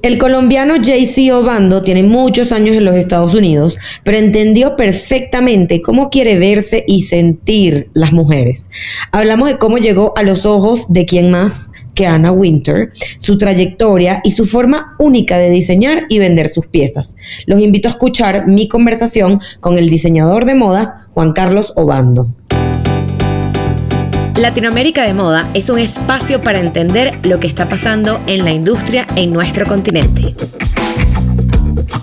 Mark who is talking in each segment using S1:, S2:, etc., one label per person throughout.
S1: El colombiano JC Obando tiene muchos años en los Estados Unidos, pero entendió perfectamente cómo quiere verse y sentir las mujeres. Hablamos de cómo llegó a los ojos de quien más que Anna Winter, su trayectoria y su forma única de diseñar y vender sus piezas. Los invito a escuchar mi conversación con el diseñador de modas Juan Carlos Obando. Latinoamérica de Moda es un espacio para entender lo que está pasando en la industria en nuestro continente.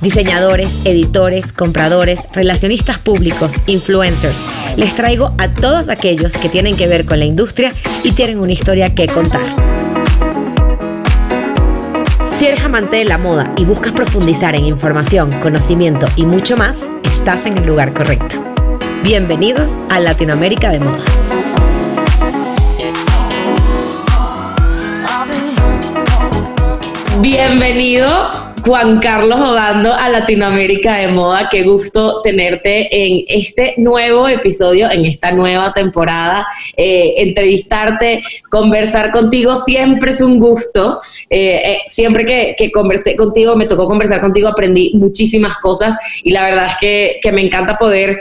S1: Diseñadores, editores, compradores, relacionistas públicos, influencers, les traigo a todos aquellos que tienen que ver con la industria y tienen una historia que contar. Si eres amante de la moda y buscas profundizar en información, conocimiento y mucho más, estás en el lugar correcto. Bienvenidos a Latinoamérica de Moda. Bienvenido Juan Carlos Obando a Latinoamérica de Moda. Qué gusto tenerte en este nuevo episodio, en esta nueva temporada. Eh, entrevistarte, conversar contigo siempre es un gusto. Eh, eh, siempre que, conversé contigo, me tocó conversar contigo, aprendí muchísimas cosas y la verdad es que, que me encanta poder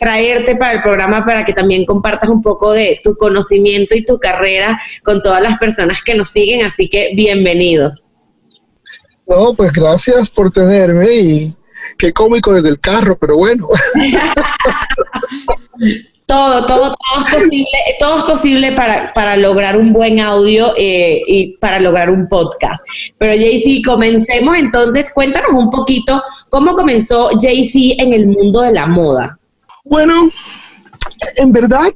S1: traerte para el programa para que también compartas un poco de tu conocimiento y tu carrera con todas las personas que nos siguen. Así que bienvenido.
S2: No, pues gracias por tenerme y qué cómico desde el carro, pero bueno.
S1: todo, todo, todo es posible, todo es posible para, lograr un buen audio eh, y para lograr un podcast. Pero JC, comencemos entonces, cuéntanos un poquito cómo comenzó JC en el mundo de la moda.
S2: Bueno, en verdad,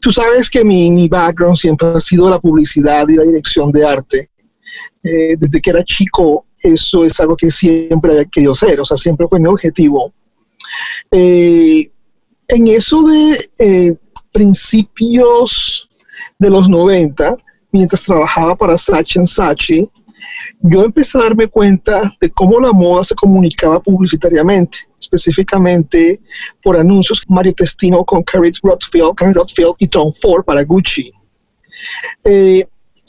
S2: tú sabes que mi, mi background siempre ha sido la publicidad y la dirección de arte. Eh, desde que era chico, eso es algo que siempre había querido ser, o sea, siempre fue mi objetivo. Eh, en eso de eh, principios de los 90, mientras trabajaba para Sachi Sachi, yo empecé a darme cuenta de cómo la moda se comunicaba publicitariamente, específicamente por anuncios Mario Testino con Carrie Rothfield, Carrie Rothfield y Tom Ford para Gucci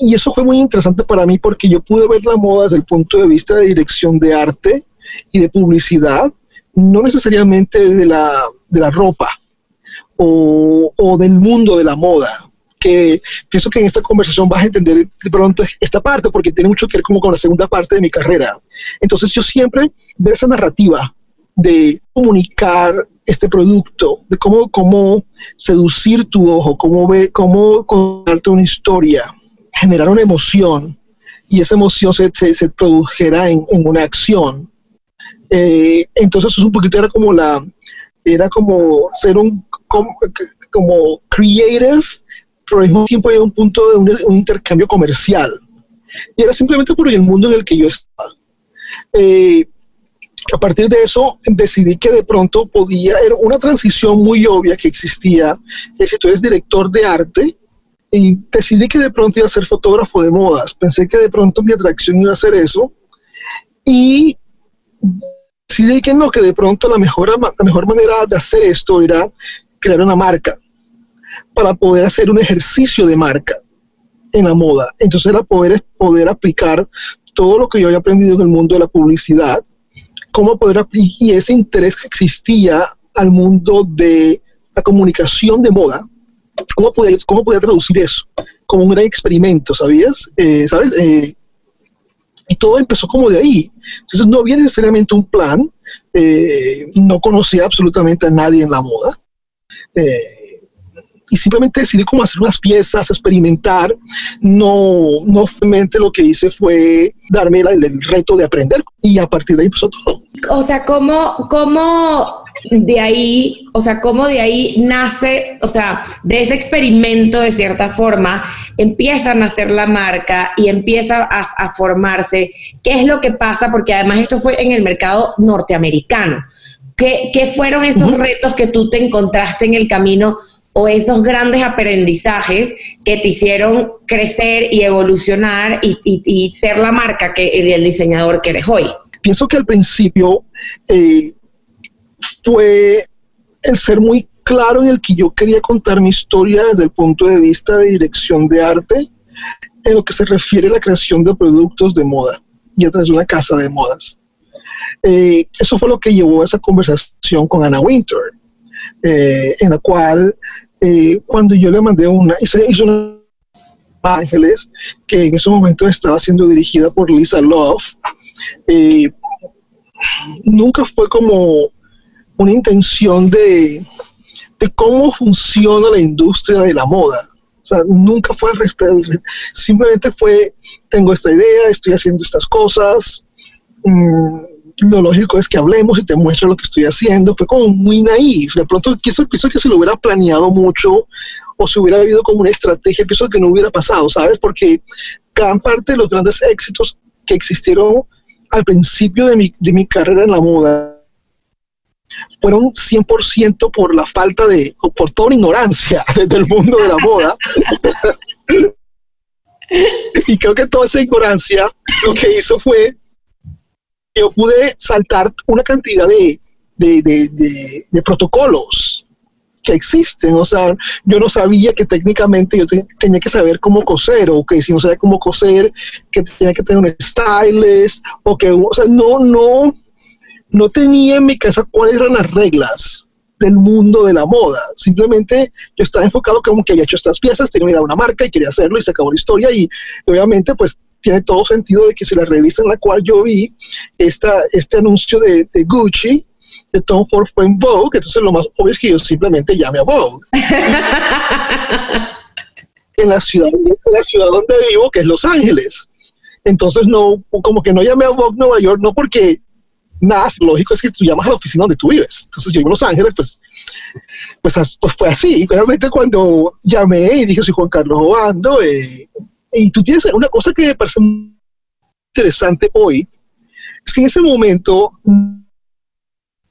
S2: y eso fue muy interesante para mí porque yo pude ver la moda desde el punto de vista de dirección de arte y de publicidad, no necesariamente de la, de la ropa o, o del mundo de la moda, que pienso que en esta conversación vas a entender de pronto esta parte porque tiene mucho que ver como con la segunda parte de mi carrera. Entonces yo siempre veo esa narrativa de comunicar este producto, de cómo, cómo seducir tu ojo, cómo, ve, cómo contarte una historia, generar una emoción y esa emoción se, se, produjera en, una acción. Eh, entonces es un poquito era como la, era como ser un, como, creative, pero al mismo tiempo hay un punto de un, intercambio comercial. Y era simplemente por el mundo en el que yo estaba. Eh, a partir de eso decidí que de pronto podía, era una transición muy obvia que existía, que si tú eres director de arte, y decidí que de pronto iba a ser fotógrafo de modas. Pensé que de pronto mi atracción iba a ser eso. Y decidí que no, que de pronto la mejor, la mejor manera de hacer esto era crear una marca para poder hacer un ejercicio de marca en la moda. Entonces era poder, poder aplicar todo lo que yo había aprendido en el mundo de la publicidad, cómo poder aplicar, y ese interés que existía al mundo de la comunicación de moda, ¿cómo podía, cómo podía traducir eso? Como un gran experimento, ¿sabías? Eh, ¿Sabes? Eh, y todo empezó como de ahí. Entonces no había necesariamente un plan, eh, no conocía absolutamente a nadie en la moda. y simplemente decidí cómo hacer unas piezas, experimentar. No, no solamente lo que hice fue darme el, el, reto de aprender y a partir de ahí empezó todo.
S1: O sea, ¿cómo, cómo de ahí, o sea, cómo de ahí nace, o sea, de ese experimento de cierta forma, empieza a nacer la marca y empieza a, formarse. ¿Qué es lo que pasa? Porque además esto fue en el mercado norteamericano. ¿Qué, fueron esos retos que tú te encontraste en el camino o esos grandes aprendizajes que te hicieron crecer y evolucionar y, ser la marca que el, diseñador que eres hoy?
S2: Pienso que al principio eh, fue el ser muy claro en el que yo quería contar mi historia desde el punto de vista de dirección de arte en lo que se refiere a la creación de productos de moda. y otra es una casa de modas. Eh, eso fue lo que llevó a esa conversación con Anna Winter, eh, en la cual eh, cuando yo le mandé una, hice, hizo una Ángeles, que en ese momento estaba siendo dirigida por Lisa Love, nunca fue como una intención de, de cómo funciona la industria de la moda. O sea, nunca fue al respecto, simplemente fue, tengo esta idea, estoy haciendo estas cosas, mm, lo lógico es que hablemos y te muestre lo que estoy haciendo. Fue como muy naif. De pronto pienso, pienso que si lo hubiera planeado mucho o si hubiera habido como una estrategia, pienso que no hubiera pasado, ¿sabes? Porque gran parte de los grandes éxitos que existieron al principio de mi, de mi carrera en la moda fueron 100% por la falta de, o por toda ignorancia del mundo de la moda. y creo que toda esa ignorancia lo que hizo fue yo pude saltar una cantidad de, de, protocolos que existen. O sea, yo no sabía que técnicamente yo tenía que saber cómo coser, o que si no sabía cómo coser, que tenía que tener un stylist, o que, o sea, no, no, no tenía en mi casa cuáles eran las reglas del mundo de la moda. Simplemente yo estaba enfocado como que había hecho estas piezas, tenía una idea de una marca y quería hacerlo y se acabó la historia y obviamente pues tiene todo sentido de que si la revista en la cual yo vi esta, este anuncio de, Gucci, de Tom Ford fue en Vogue, entonces lo más obvio es que yo simplemente llame a Vogue. en, la ciudad, en la ciudad donde vivo, que es Los Ángeles. Entonces, no, como que no llamé a Vogue Nueva York, no porque nada, lógico es que tú llamas a la oficina donde tú vives. Entonces, yo vivo en Los Ángeles, pues, pues, pues fue así. Realmente cuando llamé y dije, soy Juan Carlos Obando, eh, y tú tienes una cosa que me parece interesante hoy, es en ese momento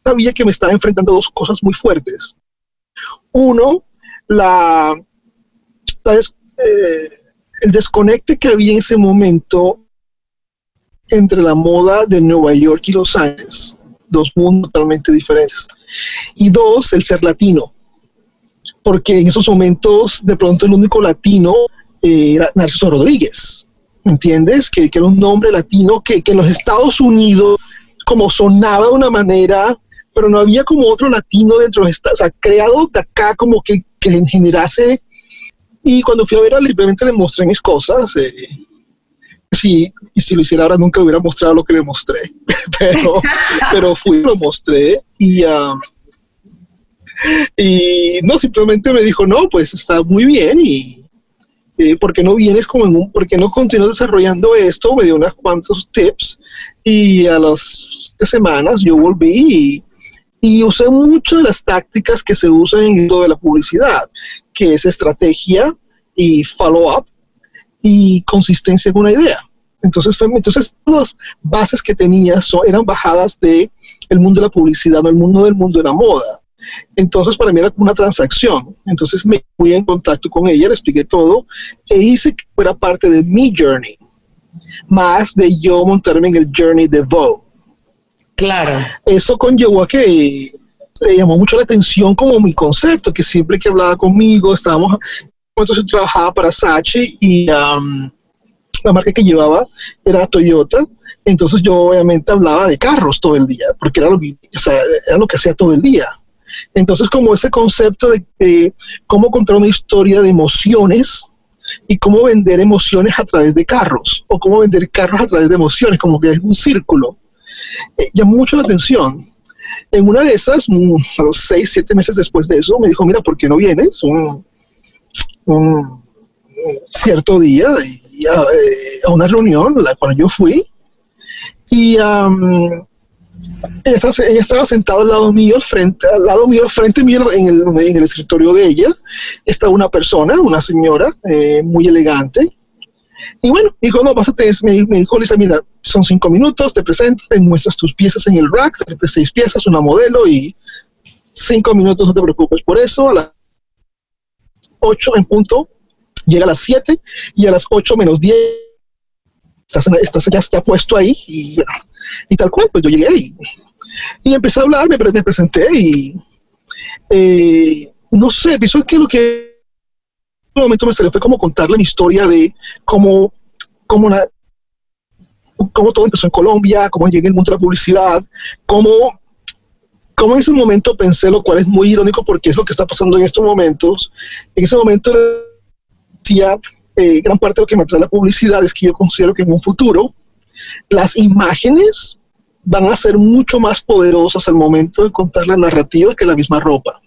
S2: sabía que me estaba enfrentando a dos cosas muy fuertes. Uno, la, eh, el desconecte que había en ese momento entre la moda de Nueva York y Los Ángeles, dos mundos totalmente diferentes. Y dos, el ser latino, porque en esos momentos de pronto el único latino eh, Narciso Rodríguez, ¿entiendes? Que, que, era un nombre latino que, que en los Estados Unidos como sonaba de una manera, pero no había como otro latino dentro de Estados o sea, creado de acá como que, que generase. Y cuando fui a ver, simplemente le mostré mis cosas. Eh, sí, y si lo hiciera ahora nunca hubiera mostrado lo que le mostré, pero, pero fui, lo mostré y, um, y no, simplemente me dijo, no, pues está muy bien y, eh, ¿por qué no vienes como en un, por qué no continúas desarrollando esto? Me dio unos cuantos tips y a las semanas yo volví y, usé muchas de las tácticas que se usan en el mundo de la publicidad, que es estrategia y follow-up y consistencia con una idea. Entonces, fue, entonces las bases que tenía eran bajadas de el mundo de la publicidad, no el mundo del mundo de la moda. Entonces para mí era como una transacción. Entonces me fui en contacto con ella, le expliqué todo e hice que fuera parte de mi journey, más de yo montarme en el journey de Vogue.
S1: Claro.
S2: Eso conllevó a que le llamó mucho la atención como mi concepto, que siempre que hablaba conmigo, estábamos, entonces trabajaba para Sachi y um, la marca que llevaba era Toyota. Entonces yo obviamente hablaba de carros todo el día, porque era lo era lo que hacía todo el día. Entonces, como ese concepto de, cómo contar una historia de emociones y cómo vender emociones a través de carros, o cómo vender carros a través de emociones, como que es un círculo, eh, llamó mucho la atención. En una de esas, mm, a los seis, siete meses después de eso, me dijo, mira, ¿por qué no vienes un cierto día ah, eh, a, una reunión a la cual yo fui y um, ella, estaba sentada al lado mío, frente, al lado mío, frente mío en el, escritorio de ella, estaba una persona, una señora eh, muy elegante. Y bueno, dijo, no, pásate, me, me dijo Lisa, mira, son cinco minutos, te presentas, te muestras tus piezas en el rack, 36 piezas, una modelo y cinco minutos, no te preocupes por eso, a la 8 en punto, llega a las 7 y a las 8 menos 10 estás, estás ya, está puesto ahí y, y, tal cual, pues yo llegué y, y empecé a hablar, me, me presenté y eh, no sé, pienso que lo que en un momento me salió fue como contarle mi historia de cómo, cómo una, cómo todo empezó en Colombia, cómo llegué al mundo de la publicidad, cómo cómo en ese momento pensé, lo cual es muy irónico porque es lo que está pasando en estos momentos. En ese momento decía, eh, gran parte de lo que me atrae la publicidad es que yo considero que en un futuro las imágenes van a ser mucho más poderosas al momento de contar la narrativa que la misma ropa.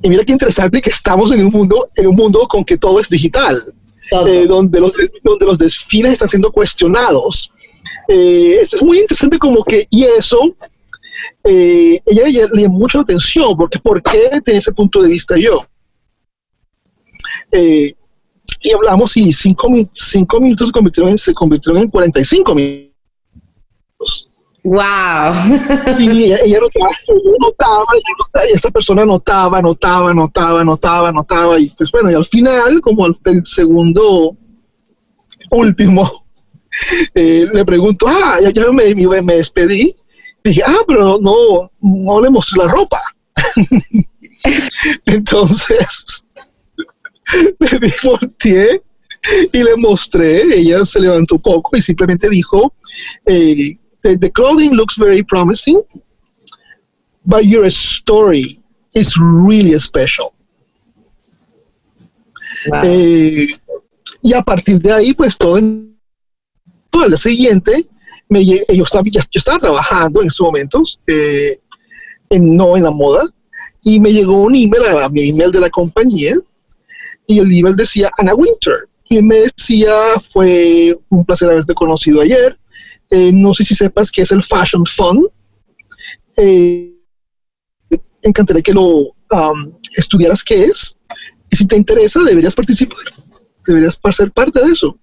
S2: Y mira qué interesante que estamos en un mundo, en un mundo con que todo es digital, eh, donde, los, donde los desfiles están siendo cuestionados. Eh, es muy interesante como que, y eso, eh, ella, ella, le llamó mucho la atención, porque ¿por qué tenía ese punto de vista yo? Eh, y hablamos y cinco, cinco minutos se convirtieron, en, se convirtieron en 45 minutos.
S1: ¡Wow!
S2: y ella, notaba, ella notaba, y esta persona notaba, notaba, notaba, notaba, notaba, y pues bueno, y al final, como el, segundo último, eh, le pregunto, ah, ya, ya me, me, despedí, dije, ah, pero no, no le mostré la ropa. Entonces, me divorcié y le mostré, ella se levantó un poco y simplemente dijo, eh, the, clothing looks very promising, but your story is really special. Eh, y a partir de ahí, pues todo, en, el día siguiente, me, yo, estaba, yo estaba trabajando en esos momentos, eh, no en la moda, y me llegó un email a mi email de la compañía y el email decía Anna Winter. Y me decía, fue un placer haberte conocido ayer. Eh, no sé si sepas qué es el Fashion Fund. Eh, encantaría que lo um, estudiaras qué es. Y si te interesa, deberías participar. Deberías ser parte de eso.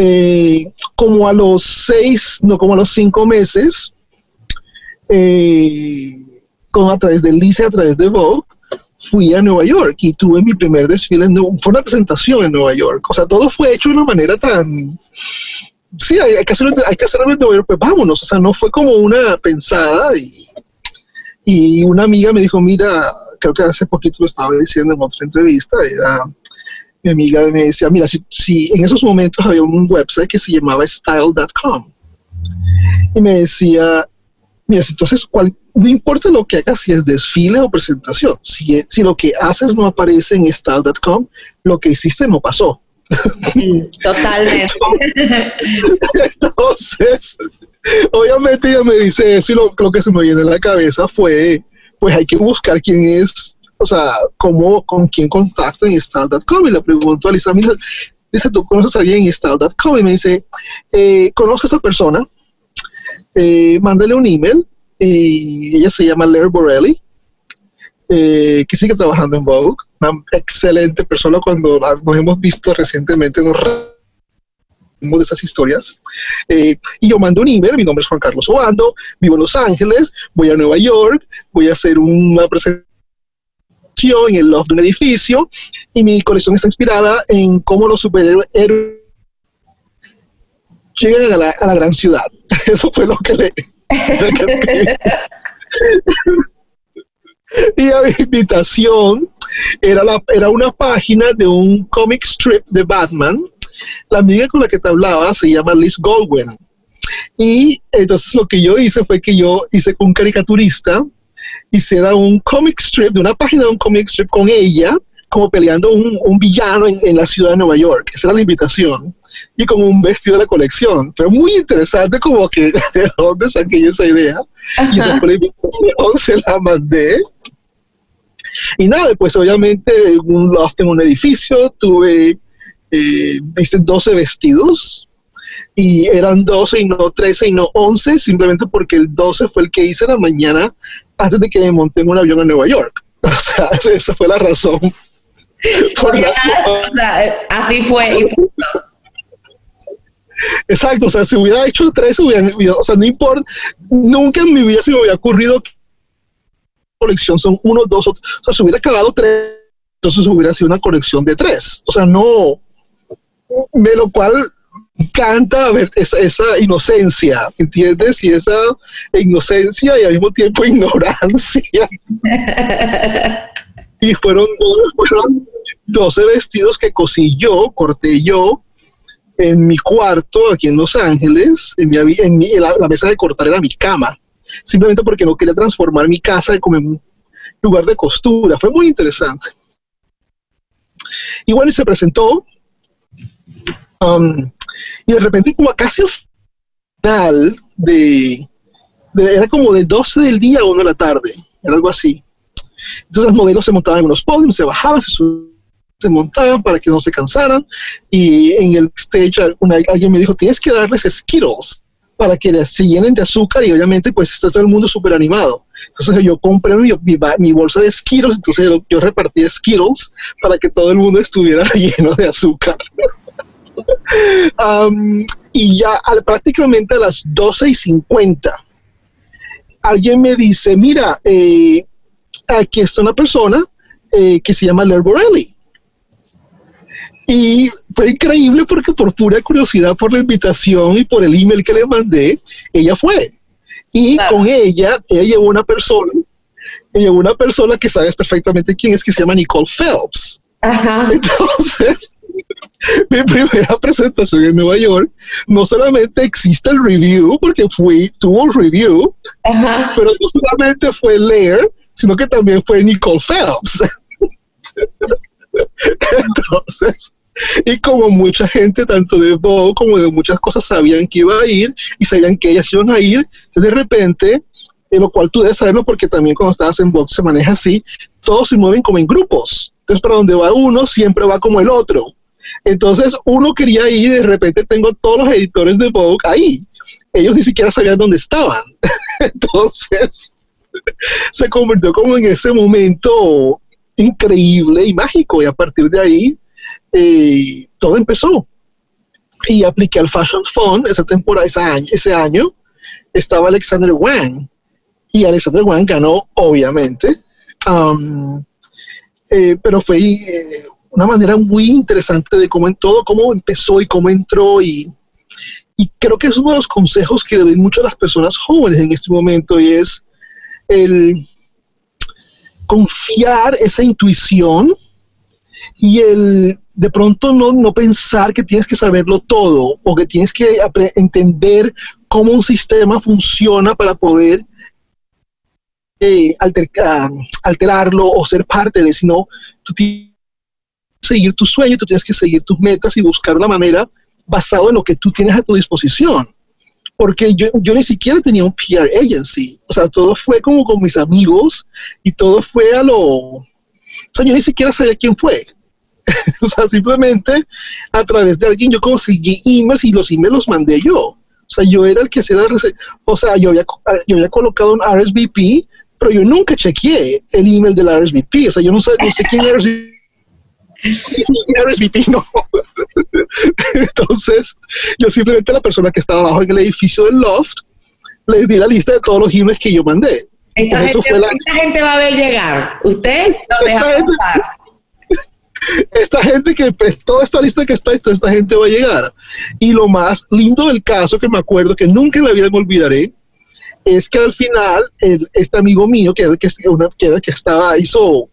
S2: Eh, como a los seis, no como a los cinco meses, como a través del LICE, a través de Vogue, fui a Nueva York y tuve mi primer desfile, en, fue una presentación en Nueva York. O sea, todo fue hecho de una manera tan... Sí, hay, que, hacerlo, hay que hacerlo en Nueva York, pues vámonos. O sea, no fue como una pensada y, y una amiga me dijo, mira, creo que hace poquito lo estaba diciendo en otra entrevista, era mi amiga me decía, mira, si, si en esos momentos había un website que se llamaba style.com y me decía, mira, entonces cuál no importa lo que hagas, si es desfile o presentación, si, si lo que haces no aparece en style.com, lo que hiciste no pasó.
S1: Totalmente.
S2: Entonces, obviamente ella me dice eso y lo, lo, que se me viene a la cabeza fue, pues hay que buscar quién es, o sea, cómo, con quién contacto en style.com y le pregunto a Lisa, mira, dice, ¿tú conoces a alguien en style.com? Y me dice, eh, conozco a esta persona, eh, mándale un email y ella se llama Larry Borelli, eh, que sigue trabajando en Vogue, una excelente persona cuando nos hemos visto recientemente, nos de esas historias. Eh, y yo mando un email, mi nombre es Juan Carlos Obando, vivo en Los Ángeles, voy a Nueva York, voy a hacer una presentación en el loft de un edificio y mi colección está inspirada en cómo los superhéroes llegan a la, a la gran ciudad. Eso fue lo que le, y la invitación era, la, era una página de un comic strip de Batman. La amiga con la que te hablaba se llama Liz Goldwyn. Y entonces lo que yo hice fue que yo hice con un caricaturista, hiciera un comic strip, de una página de un comic strip con ella, como peleando un, un villano en, en, la ciudad de Nueva York. Esa era la invitación y con un vestido de colección. Fue muy interesante como que de dónde saqué yo esa idea. Y fue la invitación, se la mandé. Y nada, pues obviamente un loft en un edificio, tuve, eh, 12 vestidos y eran 12 y no 13 y no 11, simplemente porque el 12 fue el que hice la mañana antes de que me monté en un avión a Nueva York. O sea, esa fue la razón.
S1: así fue.
S2: Exacto, o sea, si hubiera hecho tres, hubiera, o sea, no importa, nunca en mi vida se me hubiera ocurrido que la colección son uno, dos, o sea, si hubiera acabado tres, entonces hubiera sido una colección de tres, o sea, no, de lo cual canta ver esa, esa inocencia, ¿entiendes? Y esa inocencia y al mismo tiempo ignorancia. y fueron, fueron 12 vestidos que cosí yo, corté yo, en mi cuarto aquí en Los Ángeles, en, mi, en, la, mesa de cortar era mi cama, simplemente porque no quería transformar mi casa como en un lugar de costura. Fue muy interesante. Igual se presentó, um, y de repente como casi al final de, era como de 12 del día a 1 de la tarde, era algo así. Entonces los modelos se montaban en unos podios, se bajaban, se, se montaban para que no se cansaran y en el stage alguien me dijo, tienes que darles Skittles para que se llenen de azúcar y obviamente pues está todo el mundo súper animado. Entonces yo compré mi, mi, bolsa de Skittles, entonces yo, yo, repartí Skittles para que todo el mundo estuviera lleno de azúcar. y ya prácticamente a las 12 y 50, alguien me dice, mira, eh, aquí está una persona eh, que se llama Ler Borelli. Y fue increíble porque por pura curiosidad, por la invitación y por el email que le mandé, ella fue. Y con ella, ella llevó una persona, ella llevó una persona que sabes perfectamente quién es, que se llama Nicole Phelps. Entonces, mi primera presentación en Nueva York, no solamente existe el review, porque fue, tuvo review, pero no solamente fue Lair, sino que también fue Nicole Phelps. Entonces, y como mucha gente, tanto de Vogue como de muchas cosas, sabían que iba a ir y sabían que ellas iban a ir, de repente, en lo cual tú debes saberlo porque también cuando estás en Vogue se maneja así, todos se mueven como en grupos. Entonces, para donde va uno, siempre va como el otro. Entonces, uno quería ir de repente tengo todos los editores de Vogue ahí. Ellos ni siquiera sabían dónde estaban. Entonces, se convirtió como en ese momento increíble y mágico. Y a partir de ahí, eh, todo empezó. Y apliqué al Fashion Fund esa temporada, ese año, ese estaba Alexander Wang. Y Alexander Wang ganó, obviamente. Um, pero fue eh, una manera muy interesante de cómo todo, cómo empezó y cómo entró y, y creo que es uno de los consejos que le doy mucho a las personas jóvenes en este momento y es el confiar esa intuición y el de pronto no, no pensar que tienes que saberlo todo o que tienes que entender cómo un sistema funciona para poder eh, alterarlo o ser parte de, sino tú seguir tu sueño, tú tienes que seguir tus metas y buscar una manera basado en lo que tú tienes a tu disposición. Porque yo, yo ni siquiera tenía un PR agency, o sea, todo fue como con mis amigos y todo fue a lo... O sea, yo ni siquiera sabía quién fue. o sea, simplemente a través de alguien yo conseguí emails y los emails los mandé yo. O sea, yo era el que se da, o sea, yo había, yo había colocado un RSVP, pero yo nunca chequeé el email del RSVP. O sea, yo no sé, no sé quién era RSVP no. Entonces, yo simplemente la persona que estaba abajo en el edificio del loft, le di la lista de todos los emails que yo mandé.
S1: Esta, gente, va a ver llegar. Usted lo deja pasar
S2: esta gente que, pues, toda esta lista que está, toda esta gente va a llegar. Y lo más lindo del caso que me acuerdo, que nunca en la vida me olvidaré, es que al final, este amigo mío, que era el que, que, era el que estaba, hizo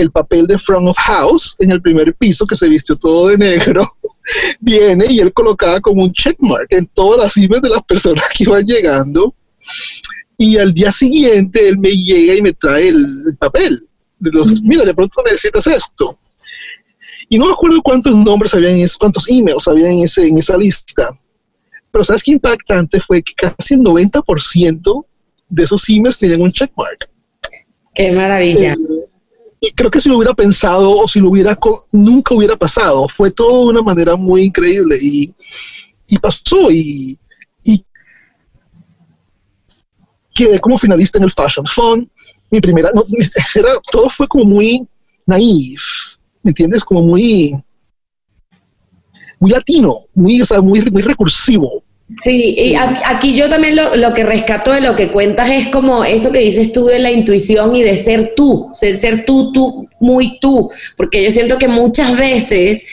S2: el papel de front of house en el primer piso, que se vistió todo de negro, viene y él colocaba como un checkmark en todas las emails de las personas que iban llegando. Y al día siguiente él me llega y me trae el, papel. De los, Mira, de pronto necesitas esto. Y no me acuerdo cuántos nombres había en cuántos emails había en, ese, en esa lista. Pero sabes qué impactante fue que casi el 90% de esos emails tenían un checkmark.
S1: Qué maravilla. Eh,
S2: y creo que si lo hubiera pensado o si lo hubiera, nunca hubiera pasado. Fue todo de una manera muy increíble y, y pasó y, y quedé como finalista en el Fashion Fund. Mi primera, no, era, todo fue como muy naif ¿me entiendes? Como muy, muy latino, muy, o sea, muy, muy recursivo.
S1: Sí, y aquí yo también lo, lo, que rescato de lo que cuentas es como eso que dices tú de la intuición y de ser tú, ser, ser tú, tú, muy tú, porque yo siento que muchas veces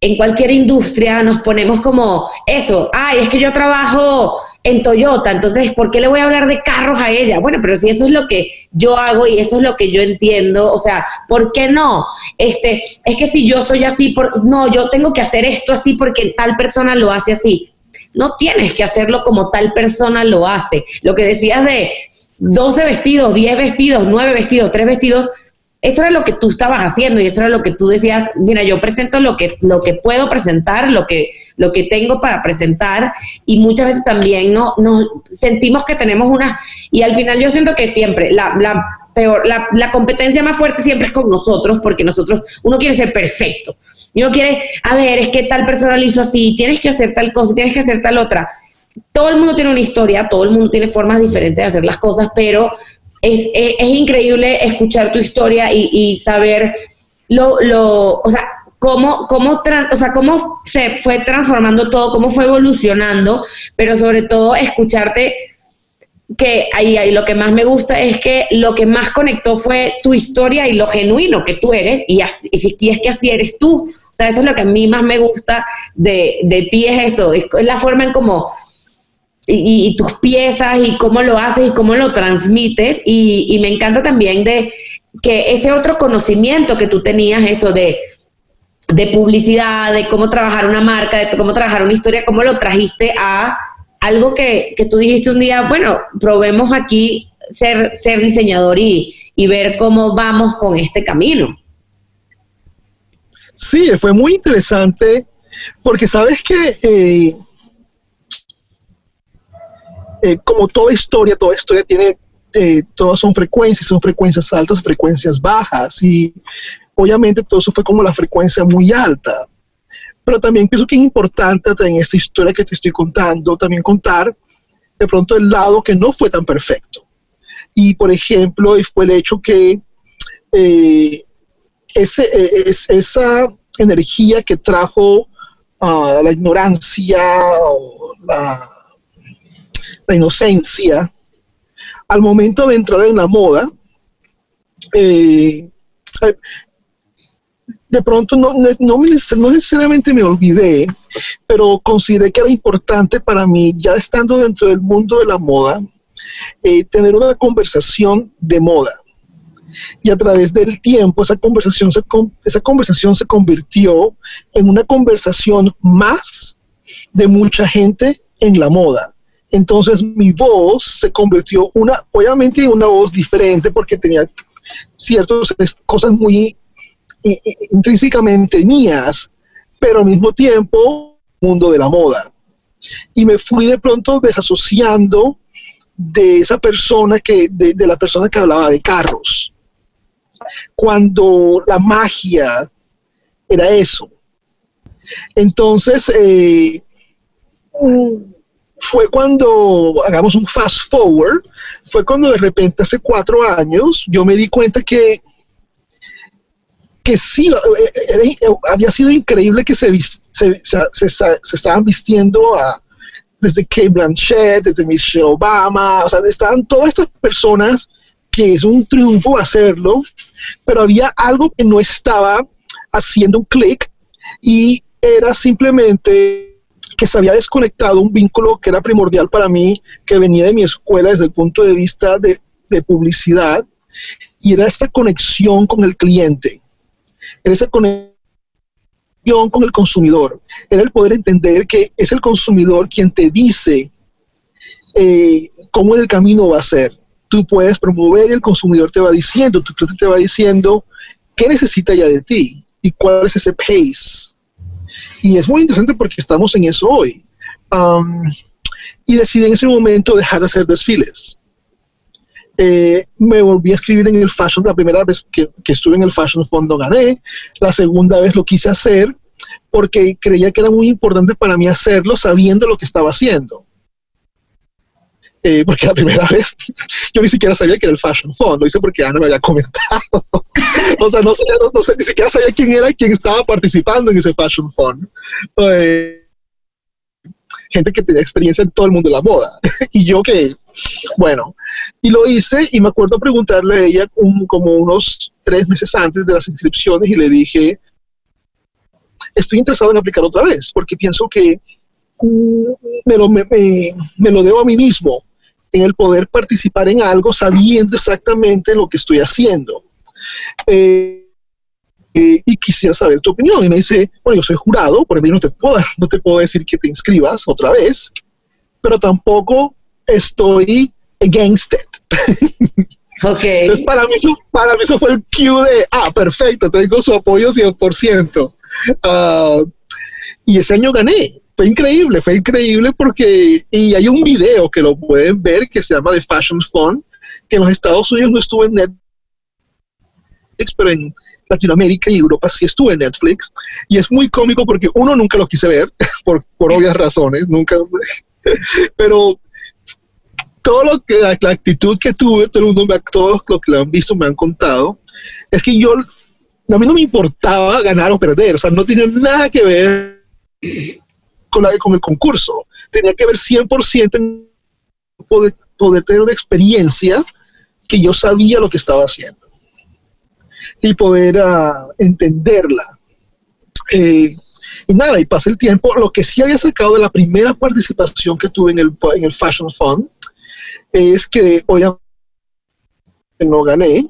S1: en cualquier industria nos ponemos como eso, ay, es que yo trabajo en Toyota, entonces, ¿por qué le voy a hablar de carros a ella? Bueno, pero si eso es lo que yo hago y eso es lo que yo entiendo, o sea, ¿por qué no? Este, es que si yo soy así, por, no, yo tengo que hacer esto así porque tal persona lo hace así. No tienes que hacerlo como tal persona lo hace. Lo que decías de 12 vestidos, 10 vestidos, 9 vestidos, 3 vestidos, eso era lo que tú estabas haciendo y eso era lo que tú decías, mira, yo presento lo que, lo que puedo presentar, lo que, lo que tengo para presentar y muchas veces también no, nos sentimos que tenemos una, y al final yo siento que siempre la, la peor, la, la competencia más fuerte siempre es con nosotros porque nosotros, uno quiere ser perfecto y uno quiere, a ver, es que tal persona lo hizo así, tienes que hacer tal cosa, tienes que hacer tal otra. Todo el mundo tiene una historia, todo el mundo tiene formas diferentes de hacer las cosas, pero es, increíble escuchar tu historia y, saber lo, lo, o sea, cómo, cómo, o sea, cómo se fue transformando todo, cómo fue evolucionando, pero sobre todo escucharte que ahí, ahí lo que más me gusta es que lo que más conectó fue tu historia y lo genuino que tú eres y, así, y es que así eres tú. O sea, eso es lo que a mí más me gusta de, de ti, es eso, es la forma en cómo y, tus piezas y cómo lo haces y cómo lo transmites. Y, me encanta también de que ese otro conocimiento que tú tenías, eso de, de publicidad, de cómo trabajar una marca, de cómo trabajar una historia, cómo lo trajiste a algo que, que tú dijiste un día, bueno, probemos aquí ser, ser diseñador y, y ver cómo vamos con este camino.
S2: Sí, fue muy interesante porque sabes que eh, eh, como toda historia, toda historia tiene, eh, todas son frecuencias, son frecuencias altas, frecuencias bajas, y obviamente todo eso fue como la frecuencia muy alta. Pero también pienso que es importante en esta historia que te estoy contando, también contar de pronto el lado que no fue tan perfecto. Y por ejemplo, fue el hecho que eh, ese, es, esa energía que trajo uh, la ignorancia o la, la inocencia, al momento de entrar en la moda, eh, de pronto no, no, necesariamente me olvidé, pero consideré que era importante para mí, ya estando dentro del mundo de la moda, eh, tener una conversación de moda. Y a través del tiempo esa conversación, se, esa conversación se convirtió en una conversación más de mucha gente en la moda. Entonces mi voz se convirtió una, obviamente en una voz diferente porque tenía ciertas cosas muy intrínsecamente mías, pero al mismo tiempo mundo de la moda. Y me fui de pronto desasociando de esa persona que, de, la persona que hablaba de carros. Cuando la magia era eso. Entonces, eh, fue cuando, hagamos un fast forward, fue cuando de repente hace cuatro años yo me di cuenta que, que sí, eh, eh, eh, había sido increíble que se, se, estaban vistiendo a, desde Kate Blanchett, desde Michelle Obama, o sea, estaban todas estas personas que es un triunfo hacerlo, pero había algo que no estaba haciendo un clic y era simplemente que se había desconectado un vínculo que era primordial para mí, que venía de mi escuela desde el punto de vista de, publicidad, y era esta conexión con el cliente, era esa conexión con el consumidor, era el poder entender que es el consumidor quien te dice eh, cómo el camino va a ser. Tú puedes promover y el consumidor te va diciendo, tu cliente te va diciendo qué necesita ya de ti y cuál es ese pace y es muy interesante porque estamos en eso hoy. y decidí en ese momento dejar de hacer desfiles. Eh, me volví a escribir en el Fashion, la primera vez que, estuve en el Fashion Fondo gané, la segunda vez lo quise hacer porque creía que era muy importante para mí hacerlo sabiendo lo que estaba haciendo. Eh, porque la primera vez yo ni siquiera sabía que era el Fashion Fund, lo hice porque Ana me había comentado. o sea, no, sé, no, sé, ni siquiera sabía quién era y quién estaba participando en ese Fashion Fund. Eh, gente que tenía experiencia en todo el mundo de la moda. y yo que, bueno, y lo hice y me acuerdo preguntarle a ella como unos tres meses antes de las inscripciones y le dije, estoy interesado en aplicar otra vez, porque pienso que mm, me lo, debo a mí mismo, en el poder participar en algo sabiendo exactamente lo que estoy haciendo. Eh, eh, y quisiera saber tu opinión. Y me dice, bueno, yo soy jurado, por ende no no te puedo decir que te inscribas otra vez, pero tampoco estoy against it.
S1: Ok.
S2: Entonces, para mí, eso, para mí eso fue el cue de, ah, perfecto, tengo su apoyo 100%. Ah, y ese año gané. Fue increíble, fue increíble porque, y hay un video que lo pueden ver que se llama The Fashion Fun, que en los Estados Unidos no estuvo en Netflix, pero en Latinoamérica y Europa sí estuve en Netflix. Y es muy cómico porque uno nunca lo quise ver, por, por obvias razones, nunca. pero todo lo que la, actitud que tuve, todo el mundo, todos los que lo han visto me han contado, es que yo, a mí no me importaba ganar o perder, o sea, no tenía nada que ver con, la, con el concurso, tenía que ver 100% en poder, poder tener una experiencia que yo sabía lo que estaba haciendo y poder uh, entenderla. Eh, y nada, y pasa el tiempo. Lo que sí había sacado de la primera participación que tuve en el, en el Fashion Fund es que obviamente no gané,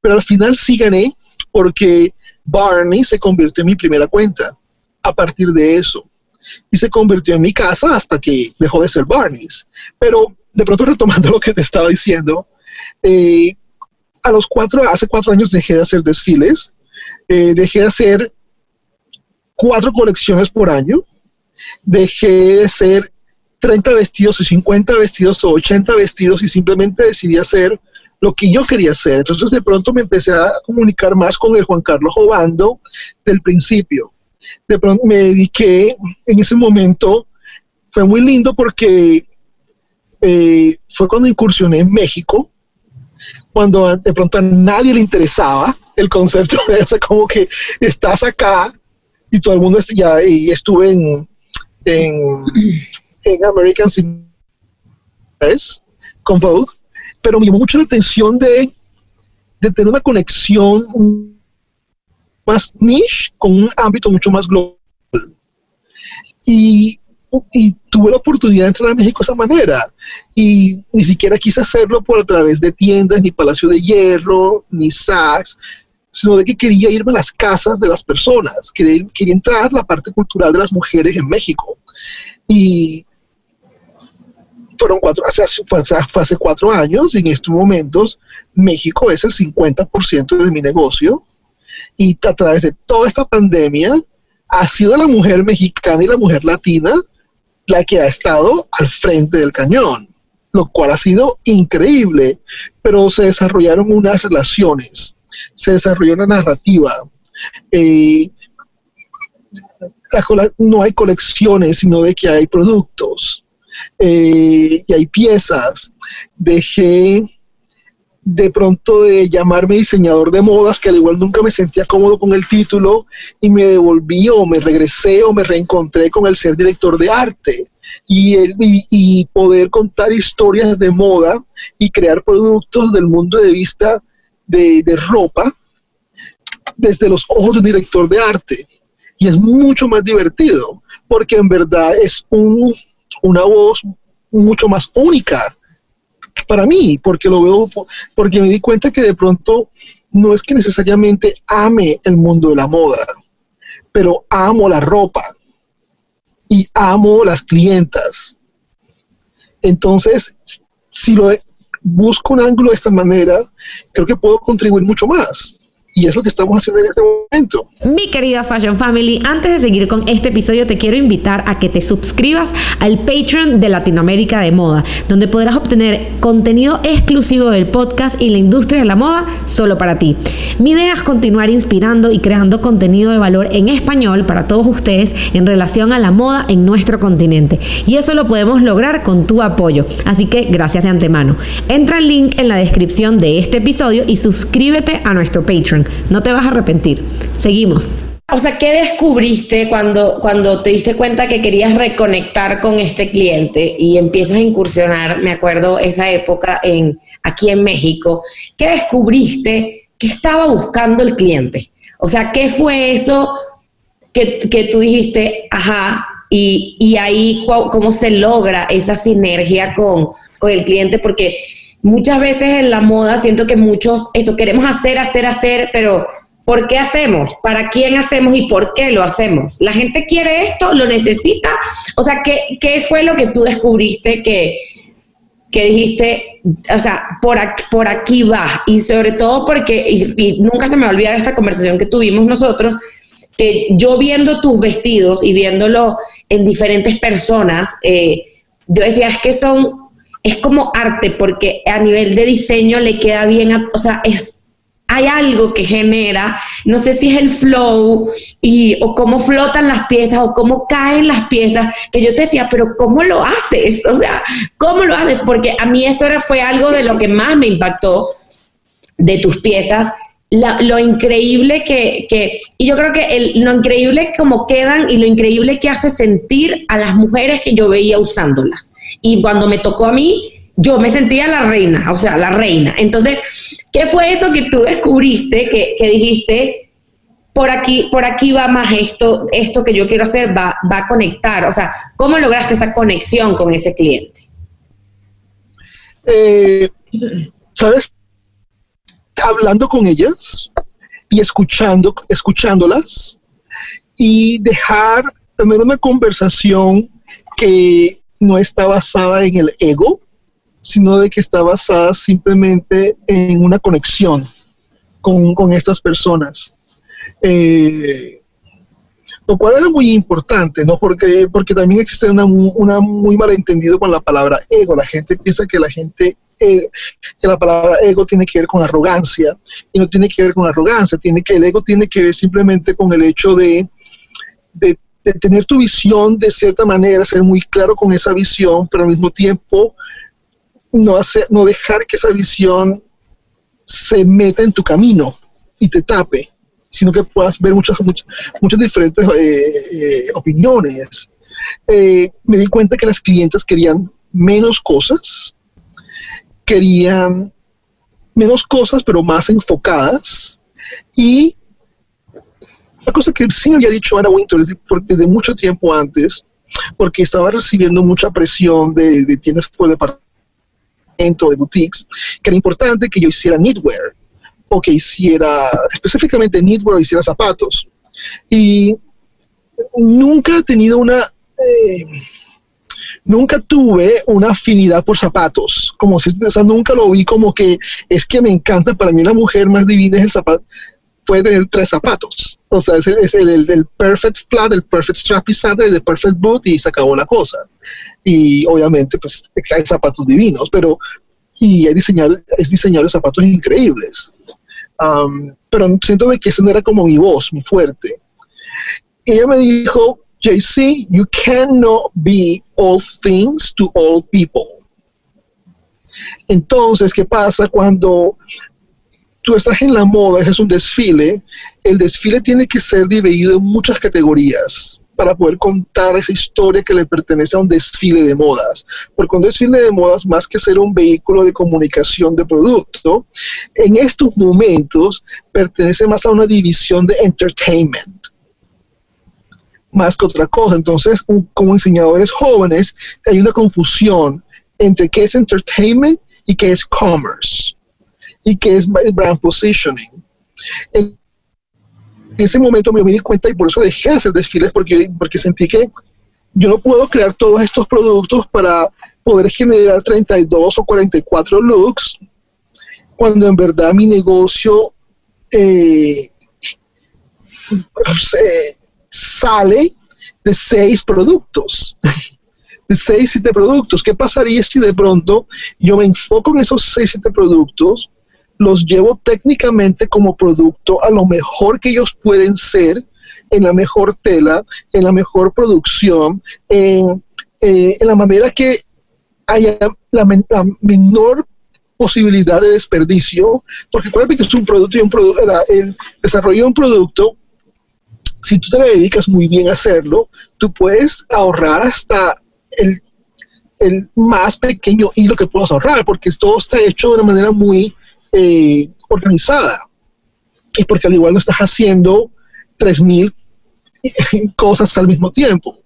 S2: pero al final sí gané porque Barney se convirtió en mi primera cuenta a partir de eso. Y se convirtió en mi casa hasta que dejó de ser Barney's. Pero de pronto retomando lo que te estaba diciendo, eh, a los cuatro, hace cuatro años dejé de hacer desfiles, eh, dejé de hacer cuatro colecciones por año, dejé de hacer 30 vestidos y 50 vestidos o 80 vestidos y simplemente decidí hacer lo que yo quería hacer. Entonces de pronto me empecé a comunicar más con el Juan Carlos Obando del principio. De pronto me dediqué en ese momento, fue muy lindo porque eh, fue cuando incursioné en México, cuando de pronto a nadie le interesaba el concepto de eso, como que estás acá y todo el mundo ya y estuve en American con Vogue, pero me llamó mucho la atención de, tener una conexión más niche con un ámbito mucho más global. Y, tuve la oportunidad de entrar a México de esa manera. Y ni siquiera quise hacerlo por a través de tiendas, ni Palacio de Hierro, ni Saks, sino de que quería irme a las casas de las personas, quería, quería entrar la parte cultural de las mujeres en México. Y, fueron cuatro, hace, hace cuatro años y en estos momentos México es el 50% de mi negocio y a través de toda esta pandemia ha sido la mujer mexicana y la mujer latina la que ha estado al frente del cañón, lo cual ha sido increíble, pero se desarrollaron unas relaciones, se desarrolló una narrativa. Eh, no hay colecciones, sino de que hay productos. Eh, y hay piezas. Dejé de pronto de llamarme diseñador de modas, que al igual nunca me sentía cómodo con el título, y me devolví o me regresé o me reencontré con el ser director de arte y, el, y, poder contar historias de moda y crear productos del mundo de vista de, de ropa desde los ojos de un director de arte. Y es mucho más divertido, porque en verdad es un una voz mucho más única para mí, porque lo veo, porque me di cuenta que de pronto no es que necesariamente ame el mundo de la moda, pero amo la ropa y amo las clientas. Entonces, si lo busco un ángulo de esta manera, creo que puedo contribuir mucho más. Y es lo que estamos haciendo en este momento.
S1: Mi querida Fashion Family, antes de seguir con este episodio, te quiero invitar a que te suscribas al Patreon de Latinoamérica de Moda, donde podrás obtener contenido exclusivo del podcast y la industria de la moda solo para ti. Mi idea es continuar inspirando y creando contenido de valor en español para todos ustedes en relación a la moda en nuestro continente. Y eso lo podemos lograr con tu apoyo. Así que gracias de antemano. Entra el link en la descripción de este episodio y suscríbete a nuestro Patreon. No te vas a arrepentir. Seguimos. O sea, ¿qué descubriste cuando, cuando te diste cuenta que querías reconectar con este cliente y empiezas a incursionar? Me acuerdo esa época en, aquí en México. ¿Qué descubriste? ¿Qué estaba buscando el cliente? O sea, ¿qué fue eso que, que tú dijiste, ajá, y, y ahí cómo se logra esa sinergia con, con el cliente, porque muchas veces en la moda siento que muchos, eso queremos hacer, hacer, hacer, pero ¿por qué hacemos? ¿Para quién hacemos y por qué lo hacemos? La gente quiere esto, lo necesita. O sea, ¿qué, qué fue lo que tú descubriste que, que dijiste, o sea, por aquí, por aquí va? Y sobre todo porque, y, nunca se me va a olvidar esta conversación que tuvimos nosotros, que yo viendo tus vestidos y viéndolo en diferentes personas, eh, yo decía, es que son es como arte porque a nivel de diseño le queda bien, o sea, es hay algo que genera, no sé si es el flow y, o cómo flotan las piezas o cómo caen las piezas, que yo te decía, pero ¿cómo lo haces? O sea, ¿cómo lo haces? Porque a mí eso era, fue algo de lo que más me impactó de tus piezas lo increíble que, que, y yo creo que el, lo increíble como quedan y lo increíble que hace sentir a las mujeres que yo veía usándolas. Y cuando me tocó a mí, yo me sentía la reina, o sea, la reina. Entonces, ¿qué fue eso que tú descubriste, que, que dijiste, por aquí, por aquí va más esto, esto que yo quiero hacer, va, va a conectar? O sea, ¿cómo lograste esa conexión con ese cliente?
S2: Eh, ¿Sabes? Hablando con ellas y escuchando, escuchándolas y dejar tener una conversación que no está basada en el ego, sino de que está basada simplemente en una conexión con, estas personas. Eh, lo cual era muy importante, ¿no? Porque, porque también existe una, una muy malentendido con la palabra ego. La gente piensa que la gente que la palabra ego tiene que ver con arrogancia y no tiene que ver con arrogancia, tiene que el ego tiene que ver simplemente con el hecho de, de, tener tu visión de cierta manera, ser muy claro con esa visión, pero al mismo tiempo no, hacer, no dejar que esa visión se meta en tu camino y te tape, sino que puedas ver muchas, muchas, muchas diferentes eh, eh, opiniones. Eh, me di cuenta que las clientes querían menos cosas, querían menos cosas, pero más enfocadas. Y la cosa que sí había dicho Ana Winter desde, mucho tiempo antes, porque estaba recibiendo mucha presión de, de tiendas por departamento, de boutiques, que era importante que yo hiciera knitwear, o que hiciera específicamente knitwear o hiciera zapatos. Y nunca he tenido una... Eh, nunca tuve una afinidad por zapatos, como si, o nunca lo vi como que es que me encanta, para mí la mujer más divina es el zapato, puede tener tres zapatos, o sea, es el, es el, perfect flat, el perfect strappy saddle, el perfect boot y se acabó la cosa. Y obviamente, pues hay zapatos divinos, pero y diseñado, es diseñar zapatos increíbles. Um, pero siento que esa no era como mi voz, mi fuerte. Y ella me dijo, JC, you cannot be all things to all people. Entonces, ¿qué pasa cuando tú estás en la moda, es un desfile? El desfile tiene que ser dividido en muchas categorías para poder contar esa historia que le pertenece a un desfile de modas. Porque un desfile de modas, más que ser un vehículo de comunicación de producto, en estos momentos pertenece más a una división de entertainment más que otra cosa. Entonces, como enseñadores jóvenes, hay una confusión entre qué es entertainment y qué es commerce y qué es brand positioning. En ese momento me di cuenta y por eso dejé de hacer desfiles porque, porque sentí que yo no puedo crear todos estos productos para poder generar 32 o 44 looks cuando en verdad mi negocio eh, eh sale de seis productos, de seis, siete productos. ¿Qué pasaría si de pronto yo me enfoco en esos seis, siete productos, los llevo técnicamente como producto a lo mejor que ellos pueden ser, en la mejor tela, en la mejor producción, en, eh, la manera que haya la, menor posibilidad de desperdicio, porque acuérdate que es un producto y un producto, el desarrollo de un producto si tú te dedicas muy bien a hacerlo, tú puedes ahorrar hasta el, más pequeño hilo que puedas ahorrar, porque todo está hecho de una manera muy eh, organizada. Y porque al igual no estás haciendo 3.000 cosas al mismo tiempo.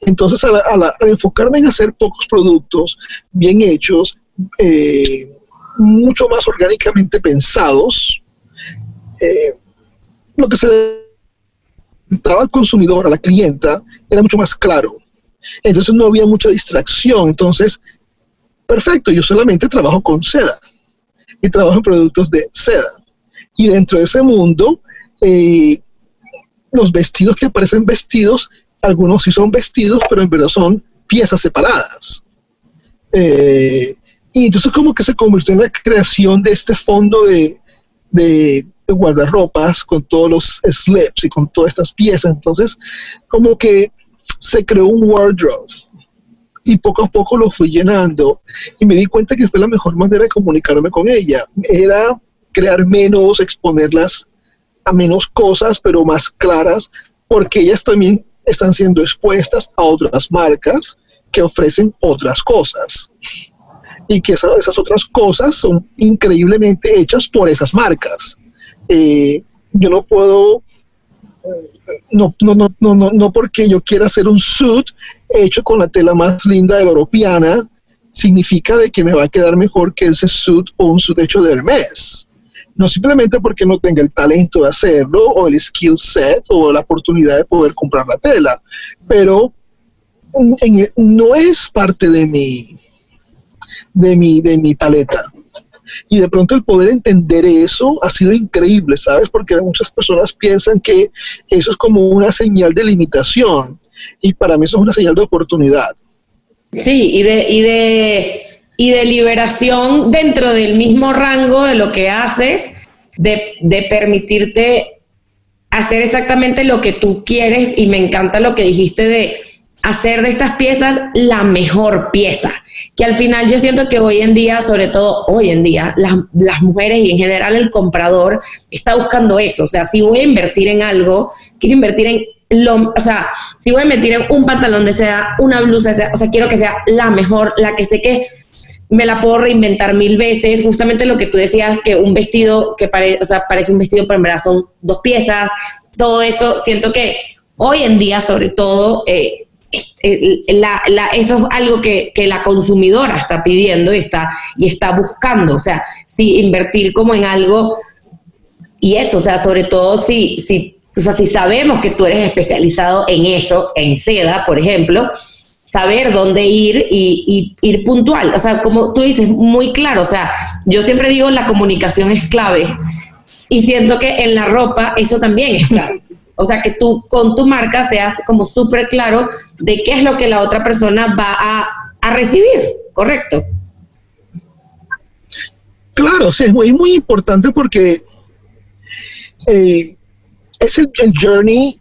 S2: Entonces, al, enfocarme en hacer pocos productos bien hechos, eh, mucho más orgánicamente pensados, eh, lo que se al consumidor, a la clienta, era mucho más claro. Entonces no había mucha distracción. Entonces, perfecto, yo solamente trabajo con seda y trabajo en productos de seda. Y dentro de ese mundo, eh, los vestidos que aparecen vestidos, algunos sí son vestidos, pero en verdad son piezas separadas. Eh, y entonces como que se convirtió en la creación de este fondo de, guardarropas con todos los slips y con todas estas piezas. Entonces como que se creó un wardrobe y poco a poco lo fui llenando y me di cuenta que fue la mejor manera de comunicarme con ella. Era crear menos, exponerlas a menos cosas, pero más claras, porque ellas también están siendo expuestas a otras marcas que ofrecen otras cosas. Y que esas, otras cosas son increíblemente hechas por esas marcas. Eh, yo no puedo, no, no, no, no, no porque yo quiera hacer un suit hecho con la tela más linda europeana, significa de que me va a quedar mejor que ese suit o un suit hecho de Hermes no simplemente porque no tenga el talento de hacerlo o el skill set o la oportunidad de poder comprar la tela, pero no es parte de mi, de mi, de mi paleta. Y de pronto el poder entender eso ha sido increíble, ¿sabes? Porque muchas personas piensan que eso es como una señal de limitación y para mí eso es una señal de oportunidad.
S1: Sí, y de, y de y de liberación dentro del mismo rango de lo que haces, de, permitirte hacer exactamente lo que tú quieres y me encanta lo que dijiste de hacer de estas piezas la mejor pieza, que al final yo siento que hoy en día, sobre todo hoy en día, las, las, mujeres y en general el comprador está buscando eso, o sea, si voy a invertir en algo, quiero invertir en lo, o sea, si voy a invertir en un pantalón de seda, una blusa de o sea, quiero que sea la mejor, la que sé que me la puedo reinventar mil veces. Justamente lo que tú decías, que un vestido que o sea, parece un vestido, pero en verdad son dos piezas. Todo eso, siento que hoy en día, sobre todo, eh, eso es algo que, la consumidora está pidiendo y está, y está buscando. O sea, si invertir como en algo, y eso, o sea, sobre todo si, si, o sea, si sabemos que tú eres especializado en eso, en seda, por ejemplo, saber dónde ir y, ir puntual. O sea, como tú dices, muy claro. O sea, yo siempre digo la comunicación es clave y siento que en la ropa eso también es clave. O sea, que tú con tu marca seas como súper claro de qué es lo que la otra persona va a, recibir, ¿correcto?
S2: Claro, sí, es muy, muy importante porque eh, es el, journey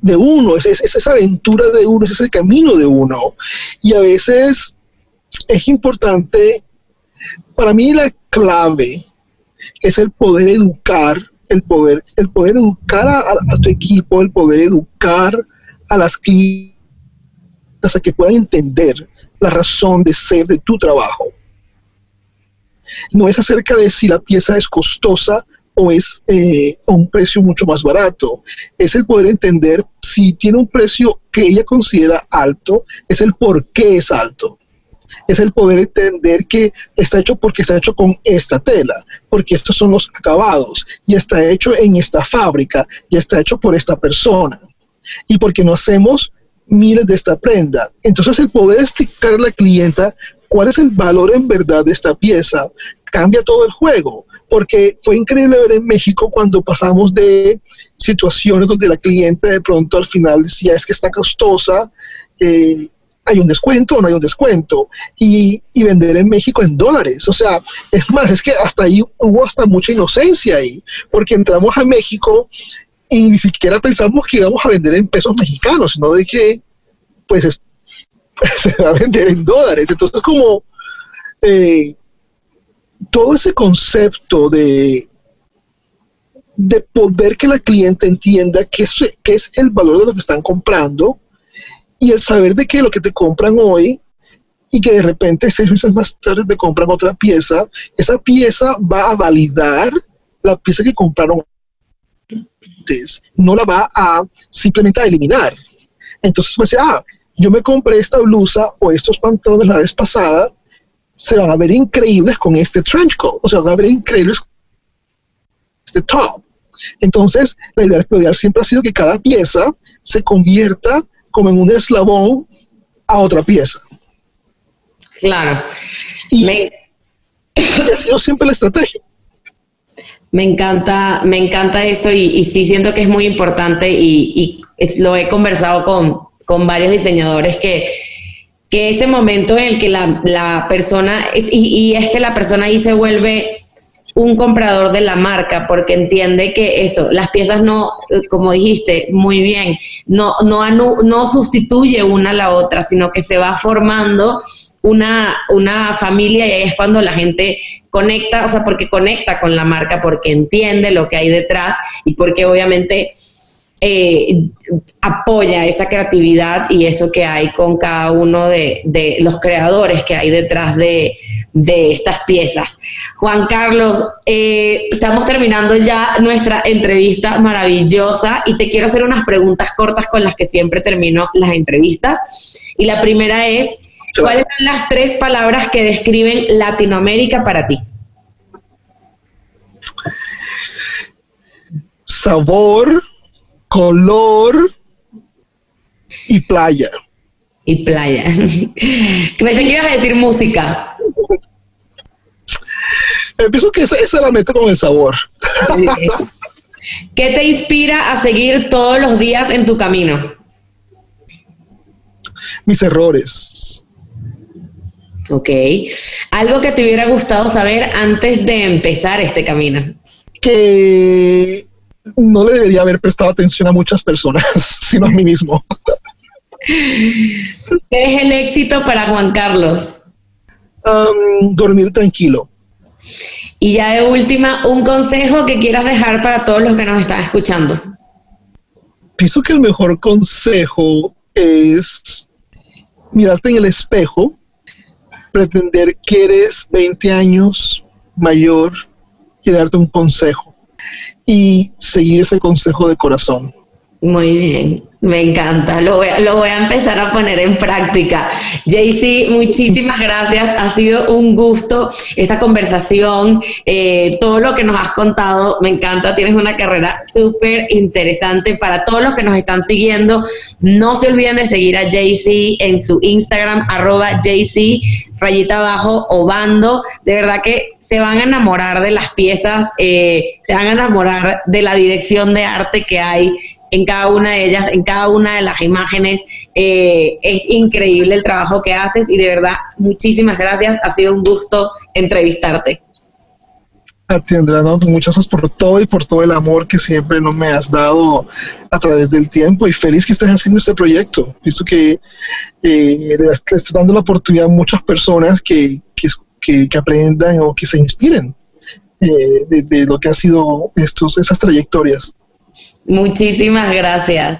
S2: de uno, es, esa aventura de uno, es ese camino de uno. Y a veces es importante, para mí la clave es el poder educar, el poder, el poder educar a, tu equipo, el poder educar a las clientes a que puedan entender la razón de ser de tu trabajo. No es acerca de si la pieza es costosa o es eh, un precio mucho más barato. Es el poder entender si tiene un precio que ella considera alto, es el por qué es alto. Es el poder entender que está hecho porque está hecho con esta tela, porque estos son los acabados, y está hecho en esta fábrica, y está hecho por esta persona. Y porque no hacemos miles de esta prenda. Entonces el poder explicar a la clienta cuál es el valor en verdad de esta pieza cambia todo el juego porque fue increíble ver en México cuando pasamos de situaciones donde la cliente de pronto al final decía es que está costosa, eh, hay un descuento o no hay un descuento, y, vender en México en dólares. O sea, es más, es que hasta ahí hubo hasta mucha inocencia ahí, porque entramos a México y ni siquiera pensamos que íbamos a vender en pesos mexicanos, sino de que, pues, se va a vender en dólares. Entonces, como... Eh, todo ese concepto de, de poder que la cliente entienda qué es, es el valor de lo que están comprando y el saber de que lo que te compran hoy y que de repente seis meses más tarde te compran otra pieza, esa pieza va a validar la pieza que compraron antes, no la va a simplemente a eliminar. Entonces, pues, ah, yo me compré esta blusa o estos pantalones la vez pasada, se van a ver increíbles con este trench coat, o sea, van a ver increíbles con este top. Entonces, la idea del siempre ha sido que cada pieza se convierta como en un eslabón a otra pieza.
S1: Claro.
S2: Y, ha sido siempre la estrategia.
S1: Me encanta, me encanta eso y, sí siento que es muy importante y, lo he conversado con, con varios diseñadores que, que ese momento en el que la, persona, es, y, es que la persona ahí se vuelve un comprador de la marca porque entiende que eso, las piezas no, como dijiste muy bien, no, no, no sustituye una a la otra, sino que se va formando una, una familia y ahí es cuando la gente conecta, o sea, porque conecta con la marca, porque entiende lo que hay detrás y porque obviamente eh, apoya esa creatividad y eso que hay con cada uno de, los creadores que hay detrás de, estas piezas. Juan Carlos, eh, estamos terminando ya nuestra entrevista maravillosa y te quiero hacer unas preguntas cortas con las que siempre termino las entrevistas. Y la primera es, ¿cuáles son las tres palabras que describen Latinoamérica para ti?
S2: Sabor, color y playa.
S1: Y playa. Pensé que ibas a decir música.
S2: Pienso que esa, esa, la meto con el sabor.
S1: ¿Qué te inspira a seguir todos los días en tu camino?
S2: Mis errores.
S1: Ok. Algo que te hubiera gustado saber antes de empezar este camino.
S2: Que no le debería haber prestado atención a muchas personas, sino a mí mismo.
S1: ¿Qué es el éxito para Juan Carlos?
S2: Um, dormir tranquilo.
S1: Y ya de última, un consejo que quieras dejar para todos los que nos están escuchando.
S2: Pienso que el mejor consejo es mirarte en el espejo, pretender que eres 20 años mayor y darte un consejo y seguir ese consejo de corazón.
S1: Muy bien, me encanta, lo voy, a, empezar a poner en práctica. Jaycee, muchísimas gracias, ha sido un gusto esta conversación, eh, todo lo que nos has contado, me encanta, tienes una carrera súper interesante para todos los que nos están siguiendo. No se olviden de seguir a Jaycee en su Instagram, arroba Jaycee, rayita abajo, obando, de verdad que se van a enamorar de las piezas, eh, se van a enamorar de la dirección de arte que hay en cada una de ellas, en cada una de las imágenes. Eh, es increíble el trabajo que haces y de verdad, muchísimas gracias. Ha sido un gusto entrevistarte.
S2: A ti, Andrea, muchas gracias por todo y por todo el amor que siempre no me has dado a través del tiempo y feliz que estés haciendo este proyecto. Visto que eh, estás dando la oportunidad a muchas personas que, que, que, aprendan o que se inspiren eh, de, de, lo que han sido estos, esas trayectorias.
S1: Muchísimas gracias.